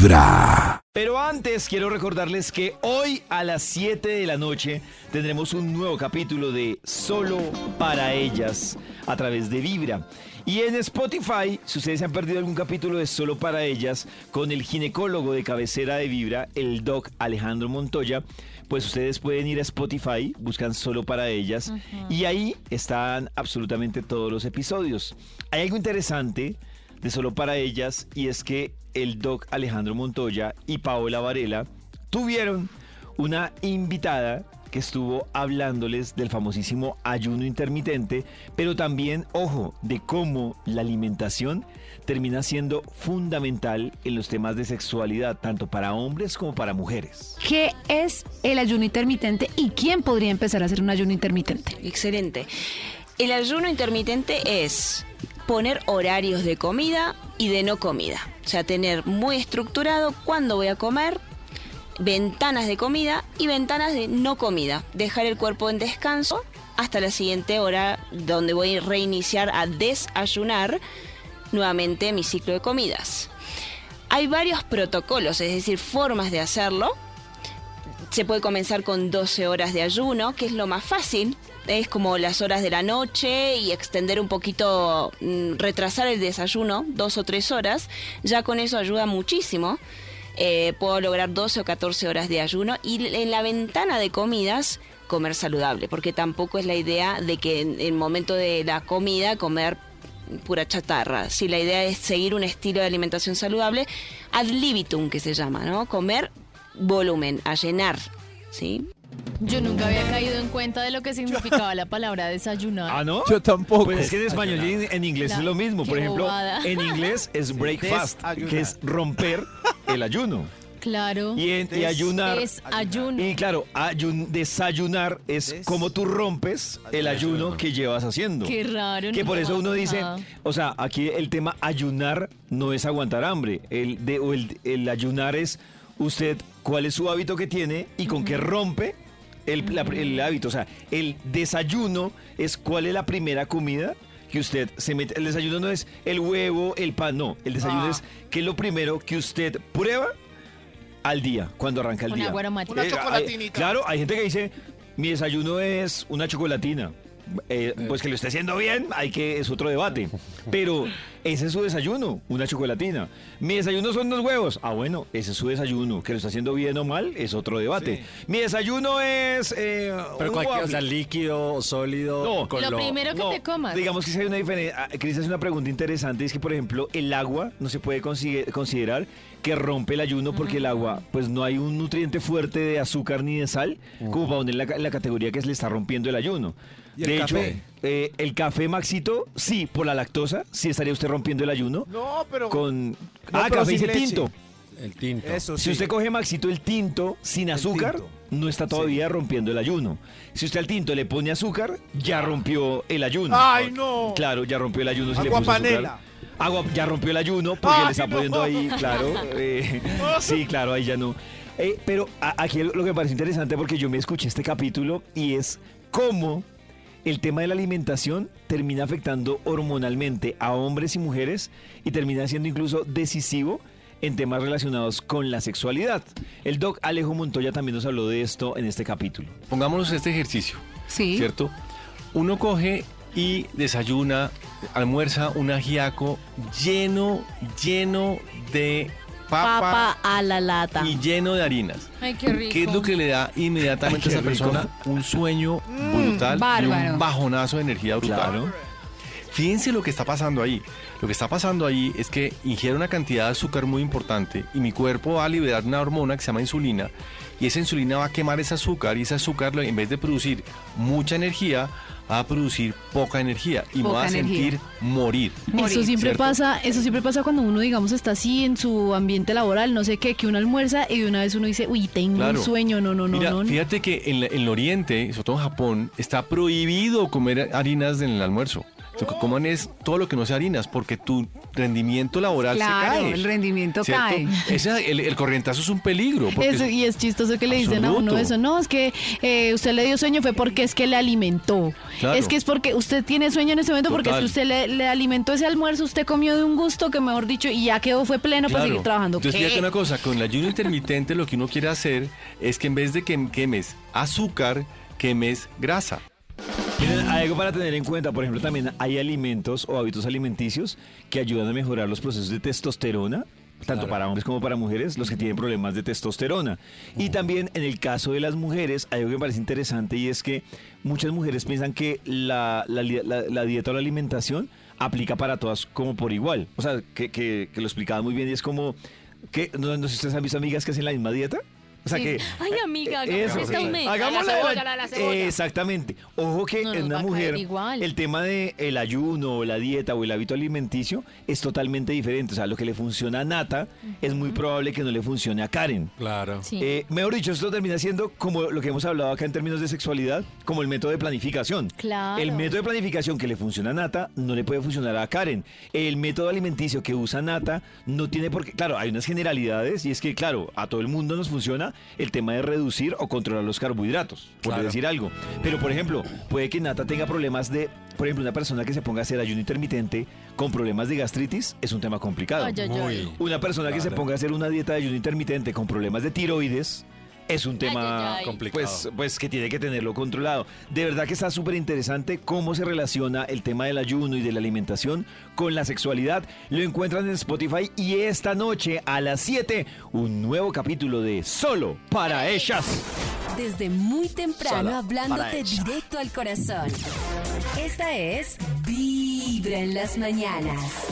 Vibra. Pero antes quiero recordarles que hoy a las 7 de la noche tendremos un nuevo capítulo de Solo para ellas a través de Vibra. Y en Spotify, si ustedes han perdido algún capítulo de Solo para ellas con el ginecólogo de cabecera de Vibra, el doc Alejandro Montoya, pues ustedes pueden ir a Spotify, buscan Solo para ellas y ahí están absolutamente todos los episodios. Hay algo interesante de Solo para ellas y es que el doc Alejandro Montoya y Paola Varela tuvieron una invitada que estuvo hablándoles del famosísimo ayuno intermitente, pero también, ojo, de cómo la alimentación termina siendo fundamental en los temas de sexualidad, tanto para hombres como para mujeres. ¿Qué es el ayuno intermitente y quién podría empezar a hacer un ayuno intermitente? Excelente. El ayuno intermitente es poner horarios de comida y de no comida. O sea, tener muy estructurado cuándo voy a comer, ventanas de comida y ventanas de no comida. Dejar el cuerpo en descanso hasta la siguiente hora donde voy a reiniciar a desayunar nuevamente mi ciclo de comidas. Hay varios protocolos, es decir, formas de hacerlo. Se puede comenzar con 12 horas de ayuno, que es lo más fácil. Es como las horas de la noche y extender un poquito, mm, retrasar el desayuno, dos o tres horas. Ya con eso ayuda muchísimo. Eh, puedo lograr 12 o 14 horas de ayuno y en la ventana de comidas comer saludable, porque tampoco es la idea de que en el momento de la comida comer pura chatarra. Si la idea es seguir un estilo de alimentación saludable, ad libitum que se llama, ¿no? Comer volumen, a llenar, ¿sí? Yo nunca había caído en cuenta de lo que significaba la palabra desayunar. ¿Ah, no? Yo tampoco. Pues es que en español y en, inglés es lo mismo. Por ejemplo, bobada. en inglés es breakfast, que es romper el ayuno. Claro. Y, en, y ayunar. es ayuno. Y claro, ayun- desayunar es como tú rompes el ayuno que llevas haciendo. Qué raro. Que no por eso uno dice, o sea, aquí el tema ayunar no es aguantar hambre. El, de, o el, el ayunar es usted cuál es su hábito que tiene y con qué rompe el, la- el hábito. O sea, el desayuno es cuál es la primera comida que usted se mete. El desayuno no es el huevo, el pan, no. El desayuno Ah. es qué es lo primero que usted prueba al día, cuando arranca el Una día. aromática. Una hay- chocolatinita. claro, hay gente que dice, mi desayuno es una chocolatina. Eh, pues que lo esté haciendo bien, hay que es otro debate. Pero ese es su desayuno, una chocolatina. Mi desayuno son dos huevos. Ah, bueno, ese es su desayuno. Que lo está haciendo bien o mal es otro debate. Mi desayuno es eh, Pero un cualquier, o sea, líquido o sólido. No, con Lo primero que No, te comas. Digamos que si hay una diferencia. Cris hace una pregunta interesante: es que, por ejemplo, el agua no se puede considerar que rompe el ayuno porque el agua, pues no hay un nutriente fuerte de azúcar ni de sal, como para poner la, la categoría que se le está rompiendo el ayuno. ¿Y el de café? hecho, eh, el café Maxito, sí, por la lactosa, sí estaría usted rompiendo el ayuno. No, pero. Con. No, ah, pero café sin dice leche. tinto. El tinto. Eso sí. Si usted coge Maxito el tinto sin azúcar, tinto. no está todavía rompiendo el ayuno. Si usted al tinto le pone azúcar, ya rompió el ayuno. ¡Ay, no! Claro, ya rompió el ayuno. Si le Agua puso azúcar. panela. Agua, ya rompió el ayuno porque Ay, le está no. poniendo ahí, claro. eh, sí, claro, ahí ya no. Eh, pero aquí lo que me parece interesante porque yo me escuché este capítulo y es cómo el tema de la alimentación termina afectando hormonalmente a hombres y mujeres y termina siendo incluso decisivo en temas relacionados con la sexualidad. El doc Alejo Montoya también nos habló de esto en este capítulo. Pongámonos este ejercicio, Sí. ¿cierto? Uno coge y desayuna, almuerza un ajiaco lleno, lleno de papa, Papa a la lata. y lleno de harinas. Ay, qué rico. ¿Qué es lo que le da inmediatamente Ay, a esa rico. persona? Un sueño brutal y un bajonazo de energía brutal. Claro. Fíjense lo que está pasando ahí. Lo que está pasando ahí es que ingiere una cantidad de azúcar muy importante y mi cuerpo va a liberar una hormona que se llama insulina y esa insulina va a quemar ese azúcar y ese azúcar lo- en vez de producir mucha energía va a producir poca energía y me va a energía. sentir morir. Eso siempre ¿cierto? pasa, eso siempre pasa cuando uno, digamos, está así en su ambiente laboral, no sé qué, que uno almuerza y de una vez uno dice, uy, tengo Claro. un sueño, no, no, no, Mira, no. no. fíjate que en, la- en el oriente, sobre todo en Japón, está prohibido comer harinas en el almuerzo. Lo que coman es todo lo que no sea harinas, porque tu rendimiento laboral se Claro, cae. el rendimiento ¿cierto? cae. Ese- el, el corrientazo es un peligro. porque Eso, es- y es chistoso que le dicen a uno eso. No, es que eh, usted le dio sueño fue porque es que le alimentó. Claro. Es que es porque usted tiene sueño en ese momento porque Total. usted le, le alimentó ese almuerzo, usted comió de un gusto que mejor dicho y ya quedó, fue pleno para seguir trabajando. Entonces, ¿Qué? fíjate una cosa, con el ayuno intermitente lo que uno quiere hacer es que en vez de que quemes azúcar, quemes grasa. Miren, hay algo para tener en cuenta, por ejemplo, también hay alimentos o hábitos alimenticios que ayudan a mejorar los procesos de testosterona, tanto para hombres como para mujeres, los que tienen problemas de testosterona. Y también en el caso de las mujeres, hay algo que me parece interesante y es que muchas mujeres piensan que la, la li- la- la dieta o la alimentación aplica para todas como por igual. O sea, que, que- que lo explicaba muy bien y es como que, no, no sé si ustedes han visto amigas que hacen la misma dieta. O sea Sí. que... Ay, amiga, hagamos Eso, esta sí. un mes. Hagámosla La cebolla, la- la cebolla. Exactamente. Ojo que No, en una mujer igual. el tema de el ayuno o la dieta o el hábito alimenticio es totalmente diferente. O sea, lo que le funciona a Nata es muy probable que no le funcione a Karen. Claro. Sí. Eh, mejor dicho, esto termina siendo como lo que hemos hablado acá en términos de sexualidad, como el método de planificación. Claro. El método de planificación que le funciona a Nata no le puede funcionar a Karen. El método alimenticio que usa Nata no tiene por qué. Claro, hay unas generalidades y es que, claro, a todo el mundo nos funciona el tema de reducir o controlar los carbohidratos, por Claro. decir algo. Pero, por ejemplo, puede que Nata tenga problemas de. Por ejemplo, una persona que se ponga a hacer ayuno intermitente con problemas de gastritis es un tema complicado. Ay, ay, ay. Muy. Una persona que se ponga a hacer una dieta de ayuno intermitente con problemas de tiroides es un tema ay, ay. Complicado. Pues, pues que tiene que tenerlo controlado. De verdad que está súper interesante cómo se relaciona el tema del ayuno y de la alimentación con la sexualidad. Lo encuentran en Spotify y esta noche a las 7 un nuevo capítulo de Solo para ellas. Desde muy temprano Solo hablándote directo al corazón. Esta es Vibra en las mañanas.